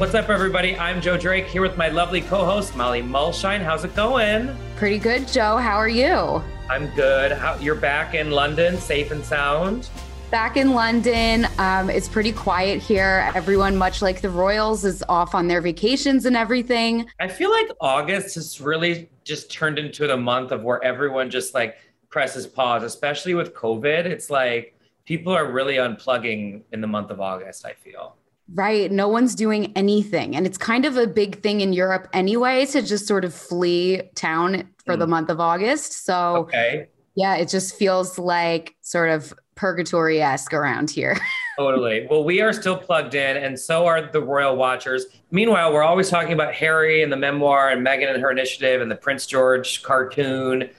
What's up, everybody? I'm Joe Drake here with my lovely co-host Molly Mulshine. How's it going? Pretty good, Joe. How are you? I'm good. How, you're back in London, safe and sound. Back in London. Um, it's pretty quiet here. Everyone, much like the Royals, is off on their vacations and everything. I feel like August has really just turned into the month of where everyone just like presses pause, especially with COVID. It's like people are really unplugging in the month of August, I feel. Right. No one's doing anything. And it's kind of a big thing in Europe anyway to just sort of flee town for mm. the month of August. So, okay. yeah, it just feels like sort of purgatory esque around here. totally. Well, we are still plugged in, and so are the Royal Watchers. Meanwhile, we're always talking about Harry and the memoir and Meghan and her initiative and the Prince George cartoon.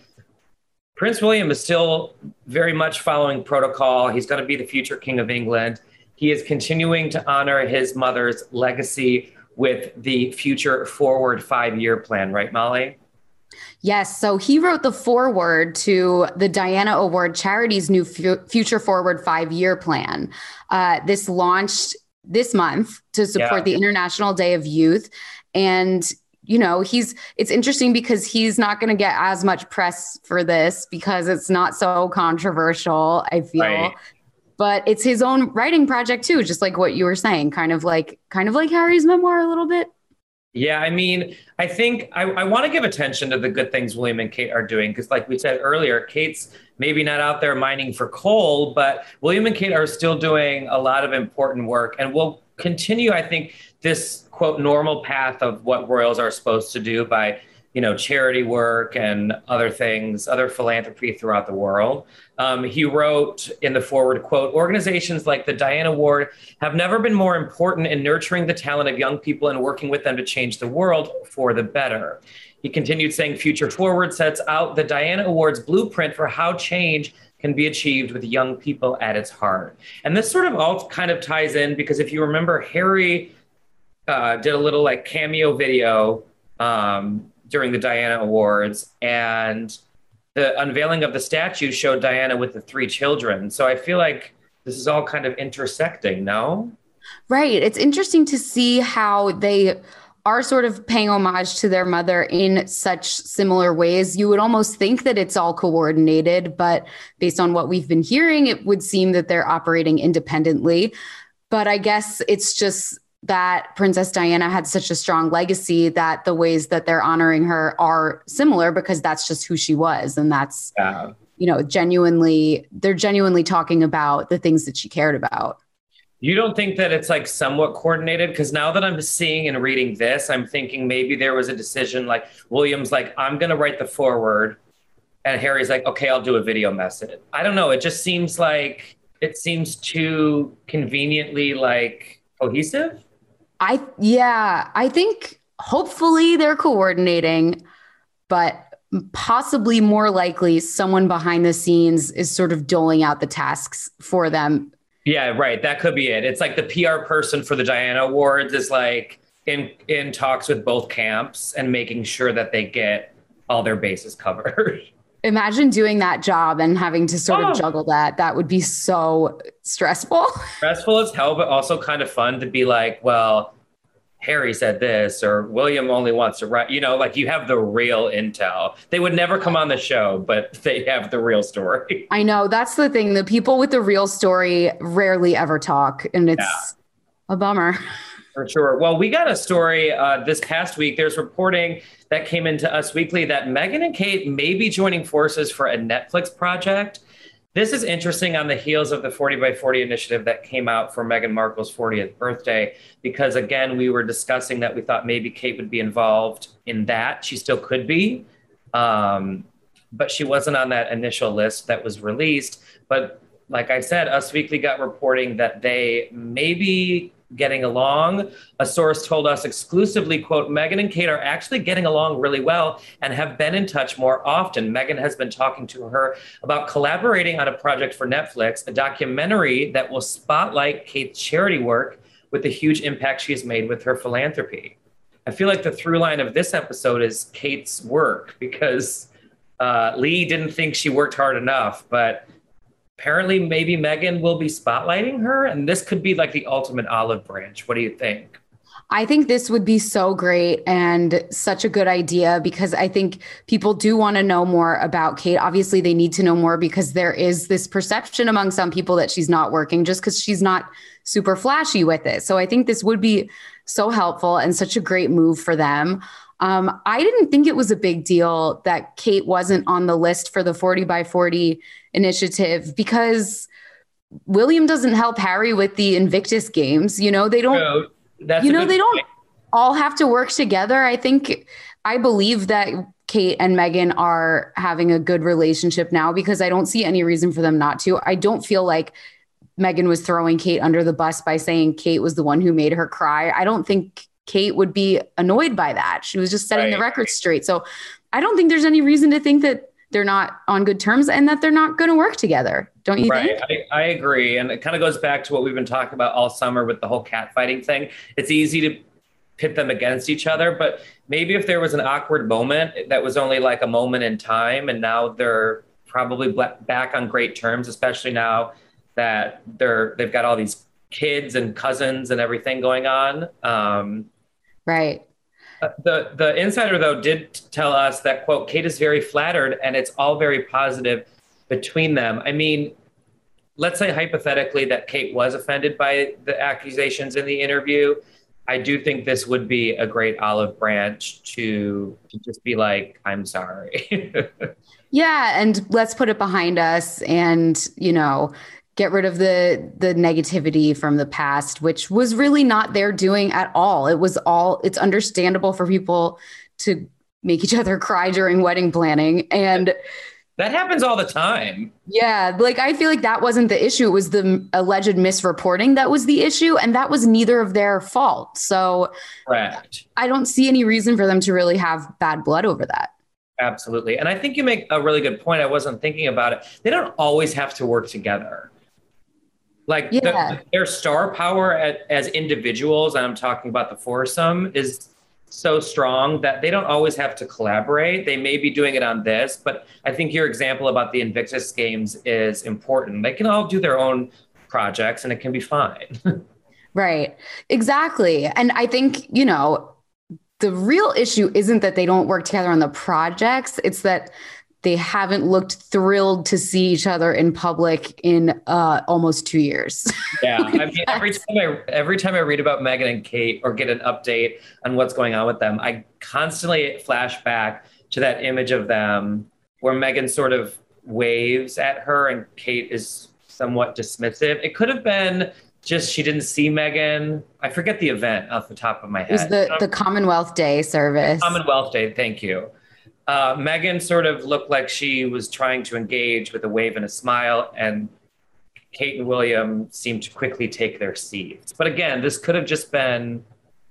Prince William is still very much following protocol. He's going to be the future King of England. He is continuing to honor his mother's legacy with the Future Forward five year plan, right, Molly? Yes. So he wrote the foreword to the Diana Award Charity's new Future Forward five year plan. Uh, this launched this month to support yeah. the International Day of Youth. And you know he's it's interesting because he's not going to get as much press for this because it's not so controversial i feel right but it's his own writing project too just like what you were saying kind of like kind of like harry's memoir a little bit. Yeah i mean i think i, I want to give attention to the good things william and kate are doing because like we said earlier kate's maybe not out there mining for coal but william and kate are still doing a lot of important work and will continue i think this quote normal path of what royals are supposed to do by you know, charity work and other things, other philanthropy throughout the world. Um, he wrote in the foreword quote Organizations like the Diana Award have never been more important in nurturing the talent of young people and working with them to change the world for the better. He continued saying, Future Forward sets out the Diana Award's blueprint for how change can be achieved with young people at its heart. And this sort of all kind of ties in because if you remember, Harry uh, did a little like cameo video um, during the Diana Awards, and the unveiling of the statue showed Diana with the three children. So I feel like this is all kind of intersecting, no? Right. It's interesting to see how they are sort of paying homage to their mother in such similar ways. You would almost think that it's all coordinated, but based on what we've been hearing, it would seem that they're operating independently. But I guess it's just that Princess Diana had such a strong legacy that the ways that they're honoring her are similar because that's just who she was. And that's, yeah. you know, genuinely, they're genuinely talking about the things that she cared about. You don't think that it's like somewhat coordinated? Because now that I'm seeing and reading this, I'm thinking maybe there was a decision like William's like, I'm going to write the foreword. And Harry's like, okay, I'll do a video message. I don't know. It just seems like it seems too conveniently like cohesive. I yeah, I think hopefully they're coordinating, but possibly more likely someone behind the scenes is sort of doling out the tasks for them. Yeah, right. That could be it. It's like the PR person for the Diana Awards is like in in talks with both camps and making sure that they get all their bases covered. Imagine doing that job and having to sort Oh. of juggle that. That would be so stressful. Stressful as hell, but also kind of fun to be like, well, Harry said this, or William only wants to write. You know, like you have the real intel. They would never come on the show, but they have the real story. I know that's the thing. The people with the real story rarely ever talk, and it's a bummer. For sure. Well, we got a story uh, this past week. There's reporting that came into Us Weekly that Meghan and Kate may be joining forces for a Netflix project. This is interesting on the heels of the 40 by 40 initiative that came out for Meghan Markle's 40th birthday, because again, we were discussing that we thought maybe Kate would be involved in that. She still could be, um, but she wasn't on that initial list that was released. But like I said, Us Weekly got reporting that they may be getting along. A source told us exclusively, quote, Meghan and Kate are actually getting along really well and have been in touch more often. Meghan has been talking to her about collaborating on a project for Netflix, a documentary that will spotlight Kate's charity work with the huge impact she has made with her philanthropy. I feel like the through line of this episode is Kate's work because uh, Lee didn't think she worked hard enough, but apparently maybe Meghan will be spotlighting her, and this could be like the ultimate olive branch. What do you think? I think this would be so great and such a good idea because I think people do want to know more about Kate. Obviously, they need to know more because there is this perception among some people that she's not working just because she's not super flashy with it. So I think this would be so helpful and such a great move for them. Um, I didn't think it was a big deal that Kate wasn't on the list for the 40 by 40 initiative because William doesn't help Harry with the Invictus games. You know, they don't that's you know they don't point. all have to work together. I think i believe that kate and meghan are having a good relationship now because i don't see any reason for them not to. I don't feel like meghan was throwing kate under the bus by saying kate was the one who made her cry. I don't think kate would be annoyed by that. She was just setting the record straight. So i don't think there's any reason to think that they're not on good terms and that they're not going to work together don't you Right. think I, I agree. And it kind of goes back to what we've been talking about all summer with the whole cat fighting thing. It's easy to pit them against each other, but maybe if there was an awkward moment that was only like a moment in time, and now they're probably back on great terms, especially now that they're they've got all these kids and cousins and everything going on. Um, right Uh, the the insider though did tell us that quote Kate is very flattered and it's all very positive between them. I mean, let's say hypothetically that Kate was offended by the accusations in the interview. I do think this would be a great olive branch to, to just be like, I'm sorry. Yeah, and let's put it behind us and, you know, get rid of the the negativity from the past, which was really not their doing at all. It was all it's understandable for people to make each other cry during wedding planning and that happens all the time. yeah, like I feel like that wasn't the issue. It was the alleged misreporting that was the issue and that was neither of their fault. So Correct. I don't see any reason for them to really have bad blood over that. Absolutely. And I think you make a really good point. I wasn't thinking about it. They don't always have to work together. Like the- their star power at, as individuals, and I'm talking about the foursome, is so strong that they don't always have to collaborate. They may be doing it on this, but I think your example about the Invictus games is important. They can all do their own projects and it can be fine. Right. Exactly. And I think, you know, the real issue isn't that they don't work together on the projects, it's that they haven't looked thrilled to see each other in public in uh, almost two years. Yeah, I mean, every time I every time I read about Meghan and Kate or get an update on what's going on with them, I constantly flash back to that image of them where Meghan sort of waves at her and Kate is somewhat dismissive. It could have been just she didn't see Meghan. I forget the event off the top of my head. it was the, the Commonwealth Day service. Commonwealth Day, thank you. Uh, Meghan sort of looked like she was trying to engage with a wave and a smile, and Kate and William seemed to quickly take their seats. But again, this could have just been,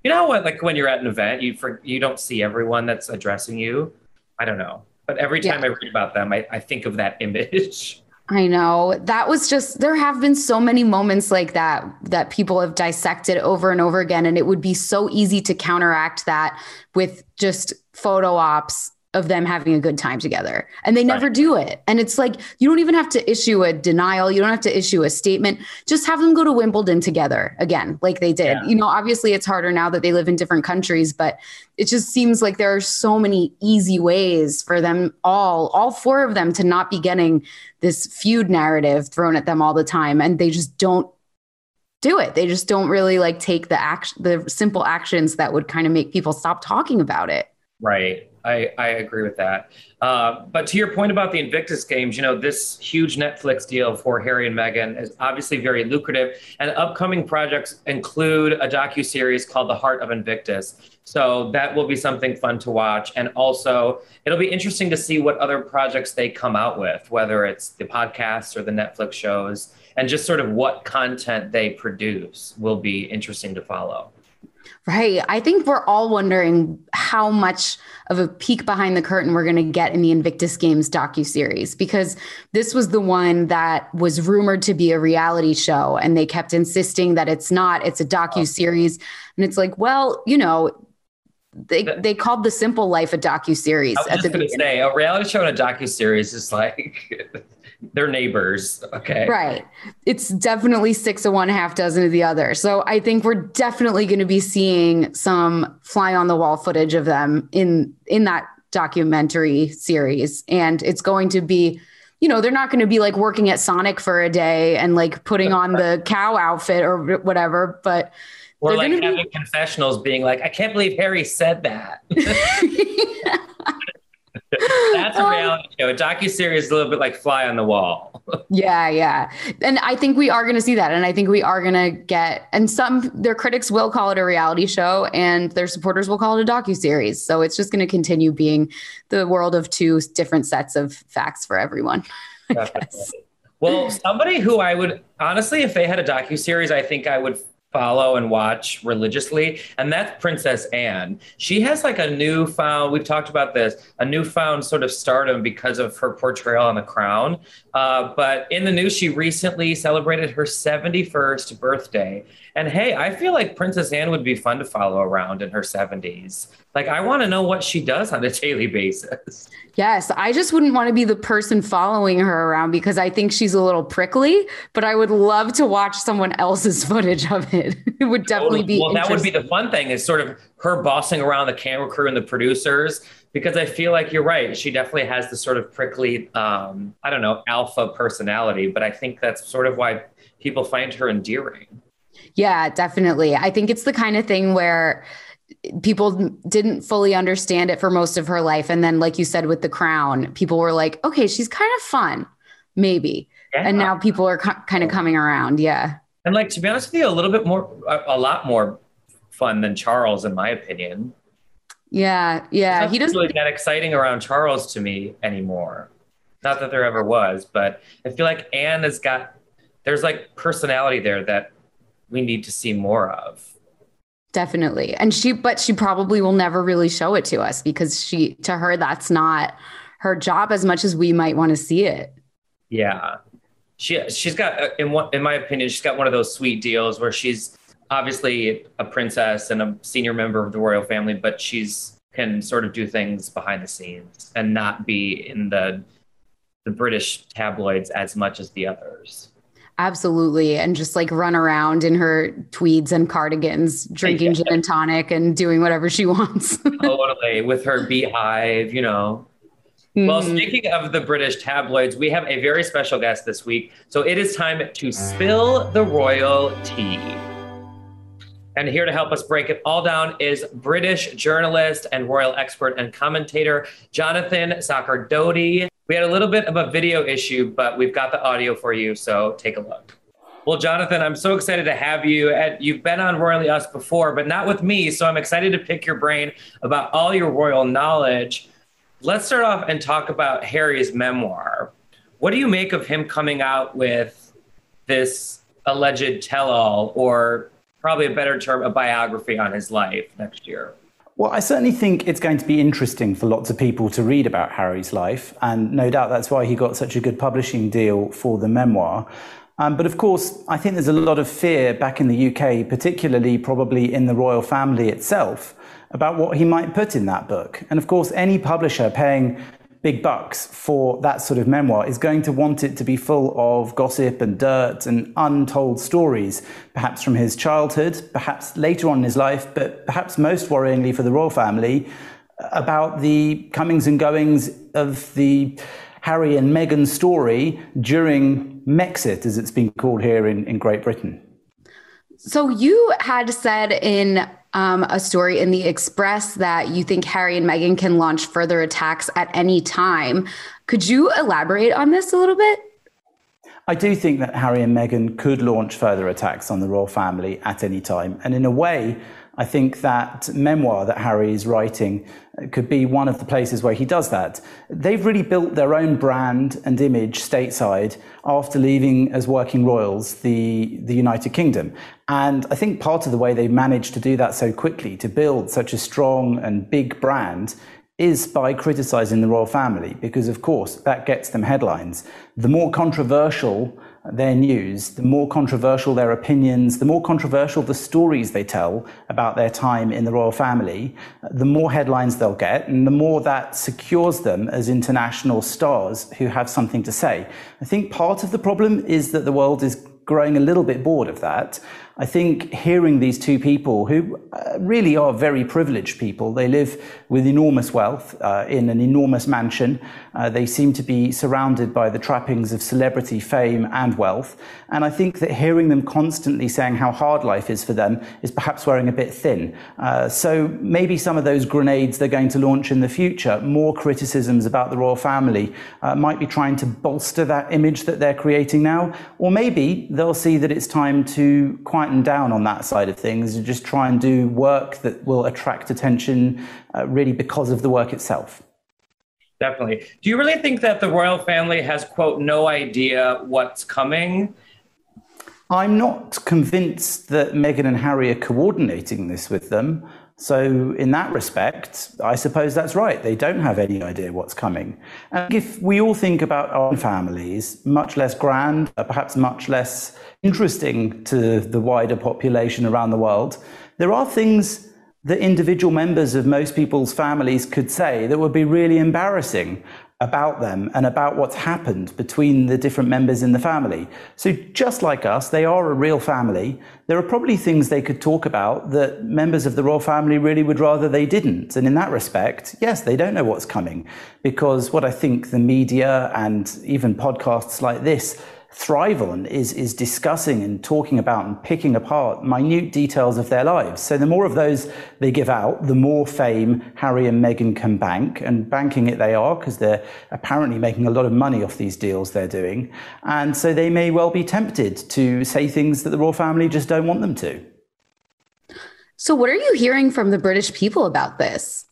you know what? Like when you're at an event, you for, you don't see everyone that's addressing you. I don't know, but every time I read about them, I, I think of that image. I know. That was just there have been so many moments like that that people have dissected over and over again and it would be so easy to counteract that with just photo ops of them having a good time together. And they never right. do it. And it's like you don't even have to issue a denial. You don't have to issue a statement. Just have them go to wimbledon together again like they did. Yeah. you know obviously it's harder now that they live in different countries but it just seems like there are so many easy ways for them all all four of them to not be getting this feud narrative thrown at them all the time. And they just don't do it. They just don't really like take the action the simple actions that would kind of make people stop talking about it. Right I, I agree with that. Uh, but to your point about the Invictus Games, you know, this huge Netflix deal for Harry and Meghan is obviously very lucrative. And upcoming projects include a docu series called The Heart of Invictus. So that will be something fun to watch. And also, it'll be interesting to see what other projects they come out with, whether it's the podcasts or the Netflix shows, and just sort of what content they produce will be interesting to follow. Right. I think we're all wondering how much of a peek behind the curtain we're going to get in the Invictus Games docu series because this was the one that was rumored to be a reality show and they kept insisting that it's not, it's a docu series and it's like, well, you know, they they called the simple life a docu series. I was just going to say a reality show and a docu series is like they're neighbors. Okay. Right. It's definitely six of one, half dozen of the other. So I think we're definitely going to be seeing some fly on the wall footage of them in in that documentary series. And it's going to be, you know, they're not going to be like working at Sonic for a day and like putting on the cow outfit or whatever, but or like having be- confessionals being like, I can't believe Harry said that. That's a reality show. A docu series is a little bit like Fly on the Wall. yeah, yeah, and I think we are going to see that, and I think we are going to get. And some their critics will call it a reality show, and their supporters will call it a docu series. So it's just going to continue being the world of two different sets of facts for everyone. Well, somebody who I would honestly, if they had a docu series, I think I would follow and watch religiously, and that's Princess Anne. She has like a newfound, we've talked about this, a newfound sort of stardom because of her portrayal on The Crown. Uh, but in the news, she recently celebrated her 71st birthday. And hey, I feel like Princess Anne would be fun to follow around in her 70s. Like, I want to know what she does on a daily basis. Yes, I just wouldn't want to be the person following her around because I think she's a little prickly, but I would love to watch someone else's footage of it. It would definitely be Well, that would be the fun thing is sort of her bossing around the camera crew and the producers because I feel like you're right. She definitely has the sort of prickly, um, I don't know, alpha personality, but I think that's sort of why people find her endearing. Yeah, definitely. I think it's the kind of thing where people didn't fully understand it for most of her life. And then, like you said, with the crown, people were like, okay, she's kind of fun, maybe. Yeah. And now people are co- kind of coming around. Yeah. And like, to be honest with you, a little bit more, a, a lot more fun than Charles, in my opinion. Yeah. Yeah. He doesn't really that exciting around Charles to me anymore. Not that there ever was, but I feel like Anne has got, there's like personality there that we need to see more of. Definitely. And she, but she probably will never really show it to us because she, to her, that's not her job as much as we might want to see it. Yeah. She, she's got, in one, in my opinion, she's got one of those sweet deals where she's obviously a princess and a senior member of the royal family, but she's can sort of do things behind the scenes and not be in the, the British tabloids as much as the others. Absolutely. And just like run around in her tweeds and cardigans, drinking gin and tonic and doing whatever she wants. totally. With her beehive, you know. Mm-hmm. Well, speaking of the British tabloids, we have a very special guest this week. So it is time to spill the royal tea. And here to help us break it all down is British journalist and royal expert and commentator Jonathan Sacerdoti. We had a little bit of a video issue, but we've got the audio for you, so take a look. Well, Jonathan, I'm so excited to have you. You've been on Royally Us before, but not with me. So I'm excited to pick your brain about all your royal knowledge. Let's start off and talk about Harry's memoir. What do you make of him coming out with this alleged tell all, or probably a better term, a biography on his life next year? Well, I certainly think it's going to be interesting for lots of people to read about Harry's life, and no doubt that's why he got such a good publishing deal for the memoir. Um, but of course, I think there's a lot of fear back in the UK, particularly probably in the royal family itself, about what he might put in that book. And of course, any publisher paying big bucks for that sort of memoir is going to want it to be full of gossip and dirt and untold stories, perhaps from his childhood, perhaps later on in his life, but perhaps most worryingly for the royal family, about the comings and goings of the Harry and Meghan story during Megxit, as it's been called here in, in Great Britain. So you had said in um, a story in the Express that you think Harry and Meghan can launch further attacks at any time. Could you elaborate on this a little bit? I do think that Harry and Meghan could launch further attacks on the royal family at any time. And in a way, I think that memoir that Harry is writing uh, could be one of the places where he does that. They've really built their own brand and image stateside after leaving as working royals the, the United Kingdom. And I think part of the way they've managed to do that so quickly, to build such a strong and big brand, is by criticizing the royal family, because of course that gets them headlines. The more controversial their news, the more controversial their opinions, the more controversial the stories they tell about their time in the royal family, the more headlines they'll get, and the more that secures them as international stars who have something to say. I think part of the problem is that the world is growing a little bit bored of that. I think hearing these two people who uh, really are very privileged people, they live with enormous wealth uh, in an enormous mansion. Uh, they seem to be surrounded by the trappings of celebrity, fame, and wealth. And I think that hearing them constantly saying how hard life is for them is perhaps wearing a bit thin. Uh, so maybe some of those grenades they're going to launch in the future, more criticisms about the royal family, uh, might be trying to bolster that image that they're creating now. Or maybe they'll see that it's time to quiet quieten down on that side of things and just try and do work that will attract attention uh, really because of the work itself. Definitely. Do you really think that the royal family has, quote, no idea what's coming? I'm not convinced that Meghan and Harry are coordinating this with them. So, in that respect, I suppose that's right. They don't have any idea what's coming. And if we all think about our families, much less grand, uh, perhaps much less interesting to the wider population around the world, there are things that individual members of most people's families could say that would be really embarrassing about them and about what's happened between the different members in the family. So, just like us, they are a real family. There are probably things they could talk about that members of the royal family really would rather they didn't. And in that respect, yes, they don't know what's coming. Because what I think the media and even podcasts like this thrive on is, is discussing and talking about and picking apart minute details of their lives. So the more of those they give out, the more fame Harry and Meghan can bank, and banking it they are because they're apparently making a lot of money off these deals they're doing. And so they may well be tempted to say things that the royal family just don't want them to. So, what are you hearing from the British people about this?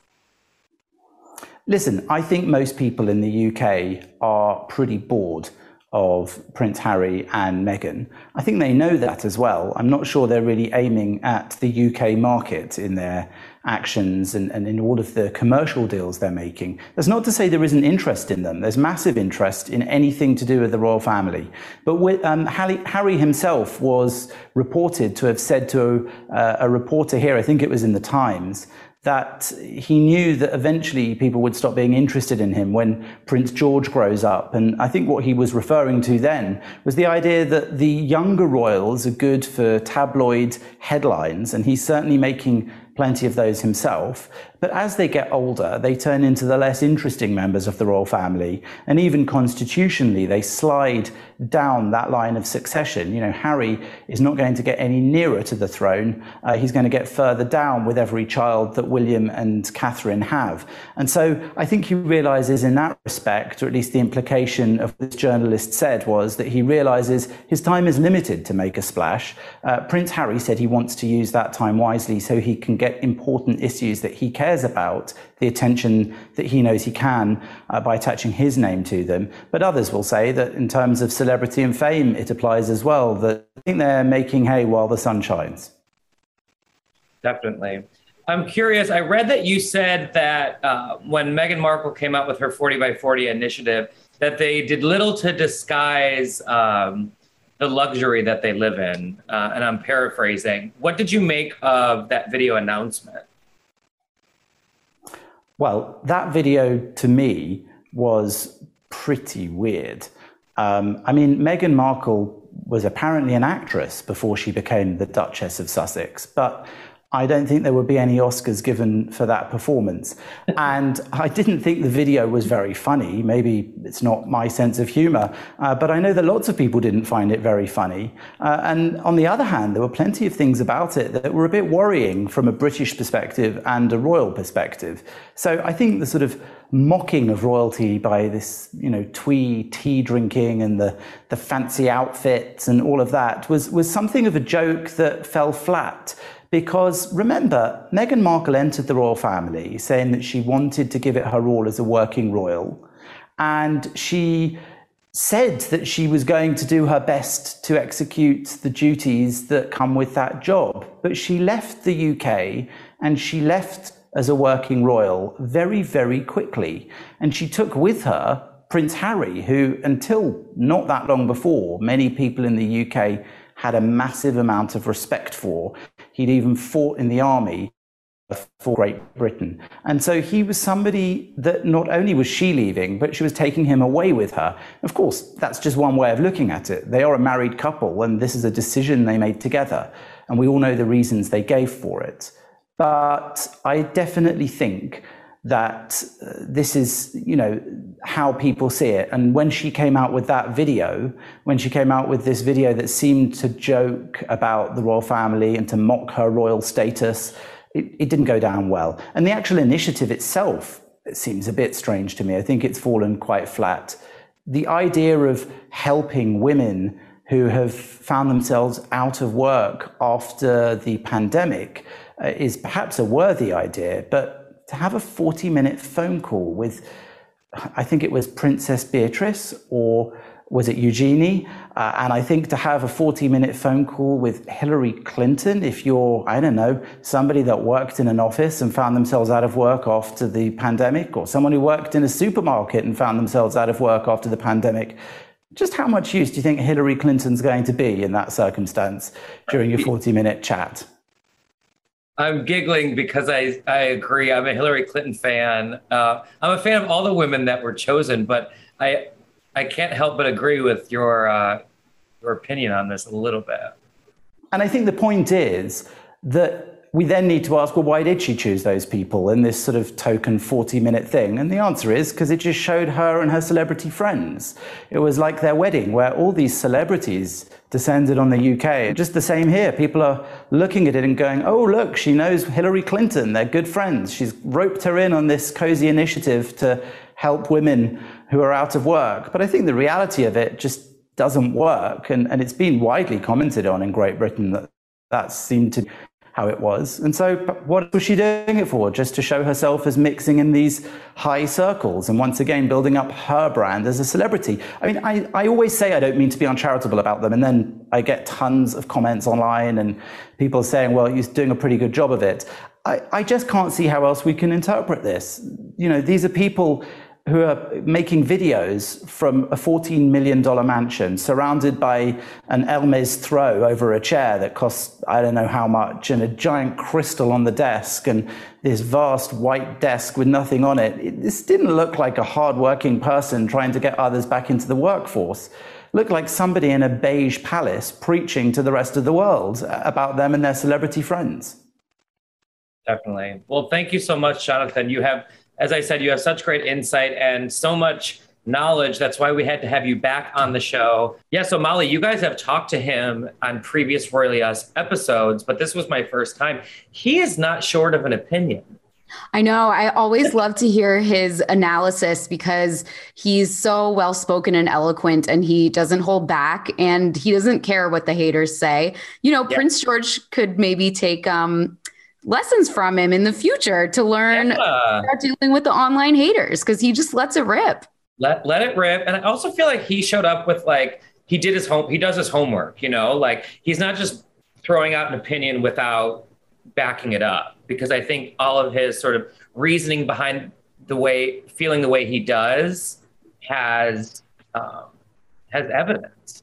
Listen, I think most people in the UK are pretty bored of Prince Harry and Meghan. I think they know that as well. I'm not sure they're really aiming at the UK market in their actions and, and in all of the commercial deals they're making. That's not to say there isn't interest in them. There's massive interest in anything to do with the royal family. But with, um, Harry, Harry, himself was reported to have said to uh, a reporter here, I think it was in the Times, that he knew that eventually people would stop being interested in him when Prince George grows up. And I think what he was referring to then was the idea that the younger royals are good for tabloid headlines, and he's certainly making plenty of those himself. But as they get older, they turn into the less interesting members of the royal family. And even constitutionally, they slide down that line of succession. You know, Harry is not going to get any nearer to the throne. Uh, he's going to get further down with every child that William and Catherine have. And so I think he realizes in that respect, or at least the implication of what this journalist said was that he realizes his time is limited to make a splash. Uh, Prince Harry said he wants to use that time wisely so he can get important issues that he cares cares about the attention that he knows he can uh, by attaching his name to them. But others will say that in terms of celebrity and fame, it applies as well, that I think they're making hay while the sun shines. Definitely. I'm curious. I read that you said that uh, when Meghan Markle came out with her 40 by 40 initiative, that they did little to disguise um, the luxury that they live in. Uh, and I'm paraphrasing. What did you make of that video announcement? Well, that video to me was pretty weird. Um, I mean, Meghan Markle was apparently an actress before she became the Duchess of Sussex, but I don't think there would be any Oscars given for that performance. and I didn't think the video was very funny. Maybe it's not my sense of humor, uh, but I know that lots of people didn't find it very funny. Uh, and on the other hand, there were plenty of things about it that were a bit worrying from a British perspective and a royal perspective. So I think the sort of mocking of royalty by this, you know, twee tea drinking and the, the fancy outfits and all of that was, was something of a joke that fell flat. Because remember, Meghan Markle entered the royal family saying that she wanted to give it her all as a working royal. And she said that she was going to do her best to execute the duties that come with that job. But she left the UK and she left as a working royal very, very quickly. And she took with her Prince Harry, who, until not that long before, many people in the UK had a massive amount of respect for. He'd even fought in the army for Great Britain. And so he was somebody that not only was she leaving, but she was taking him away with her. Of course, that's just one way of looking at it. They are a married couple, and this is a decision they made together. And we all know the reasons they gave for it. But I definitely think that uh, this is, you know, how people see it. And when she came out with that video, when she came out with this video that seemed to joke about the royal family and to mock her royal status, it, it didn't go down well. And the actual initiative itself it seems a bit strange to me. I think it's fallen quite flat. The idea of helping women who have found themselves out of work after the pandemic uh, is perhaps a worthy idea, but to have a 40 minute phone call with, I think it was Princess Beatrice or was it Eugenie? Uh, and I think to have a 40 minute phone call with Hillary Clinton, if you're, I don't know, somebody that worked in an office and found themselves out of work after the pandemic, or someone who worked in a supermarket and found themselves out of work after the pandemic, just how much use do you think Hillary Clinton's going to be in that circumstance during your 40 minute chat? I'm giggling because I, I agree. I'm a Hillary Clinton fan. Uh, I'm a fan of all the women that were chosen, but I I can't help but agree with your uh, your opinion on this a little bit. And I think the point is that we then need to ask, well, why did she choose those people in this sort of token 40 minute thing? And the answer is because it just showed her and her celebrity friends. It was like their wedding where all these celebrities descended on the UK. Just the same here. People are looking at it and going, oh, look, she knows Hillary Clinton. They're good friends. She's roped her in on this cozy initiative to help women who are out of work. But I think the reality of it just doesn't work. And, and it's been widely commented on in Great Britain that that seemed to how it was. And so, what was she doing it for? Just to show herself as mixing in these high circles and once again building up her brand as a celebrity. I mean, I, I always say I don't mean to be uncharitable about them. And then I get tons of comments online and people saying, well, you're doing a pretty good job of it. I, I just can't see how else we can interpret this. You know, these are people who are making videos from a $14 million mansion surrounded by an Hermes throw over a chair that costs I don't know how much and a giant crystal on the desk and this vast white desk with nothing on it. this didn't look like a hardworking person trying to get others back into the workforce. It looked like somebody in a beige palace preaching to the rest of the world about them and their celebrity friends. Definitely. Well, thank you so much, Jonathan. You have as I said, you have such great insight and so much knowledge. That's why we had to have you back on the show. Yeah, so Molly, you guys have talked to him on previous Royally Us episodes, but this was my first time. He is not short of an opinion. I know. I always love to hear his analysis because he's so well spoken and eloquent and he doesn't hold back and he doesn't care what the haters say. You know, yeah. Prince George could maybe take um lessons from him in the future to learn yeah. dealing with the online haters because he just lets it rip. Let let it rip. And I also feel like he showed up with like he did his home he does his homework, you know, like he's not just throwing out an opinion without backing it up because I think all of his sort of reasoning behind the way feeling the way he does has um, has evidence.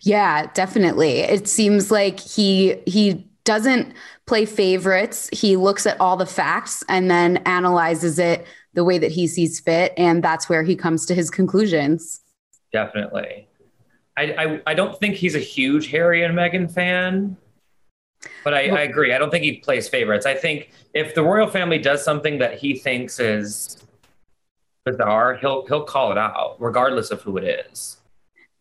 Yeah, definitely. It seems like he he doesn't play favorites. He looks at all the facts and then analyzes it the way that he sees fit. And that's where he comes to his conclusions. Definitely. I, I, I don't think he's a huge Harry and Meghan fan, but I, I agree. I don't think he plays favorites. I think if the royal family does something that he thinks is bizarre, he'll he'll call it out, regardless of who it is.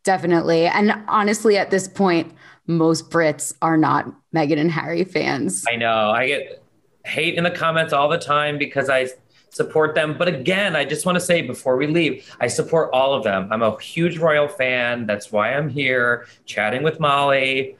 Definitely. And honestly, at this point, most Brits are not Meghan and Harry fans. I know. I get hate in the comments all the time because I support them. But again, I just want to say before we leave, I support all of them. I'm a huge royal fan. That's why I'm here chatting with Molly.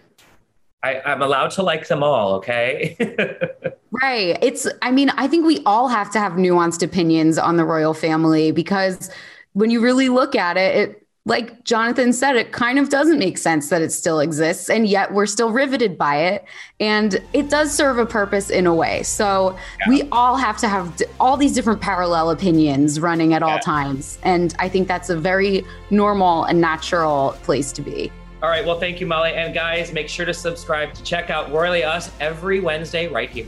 I, I'm allowed to like them all, okay? right. It's, I mean, I think we all have to have nuanced opinions on the royal family because when you really look at it, it like Jonathan said, it kind of doesn't make sense that it still exists, and yet we're still riveted by it. And it does serve a purpose in a way. So yeah. we all have to have all these different parallel opinions running at yeah. all times. And I think that's a very normal and natural place to be. All right. Well, thank you, Molly. And guys, make sure to subscribe to check out Royally Us every Wednesday right here.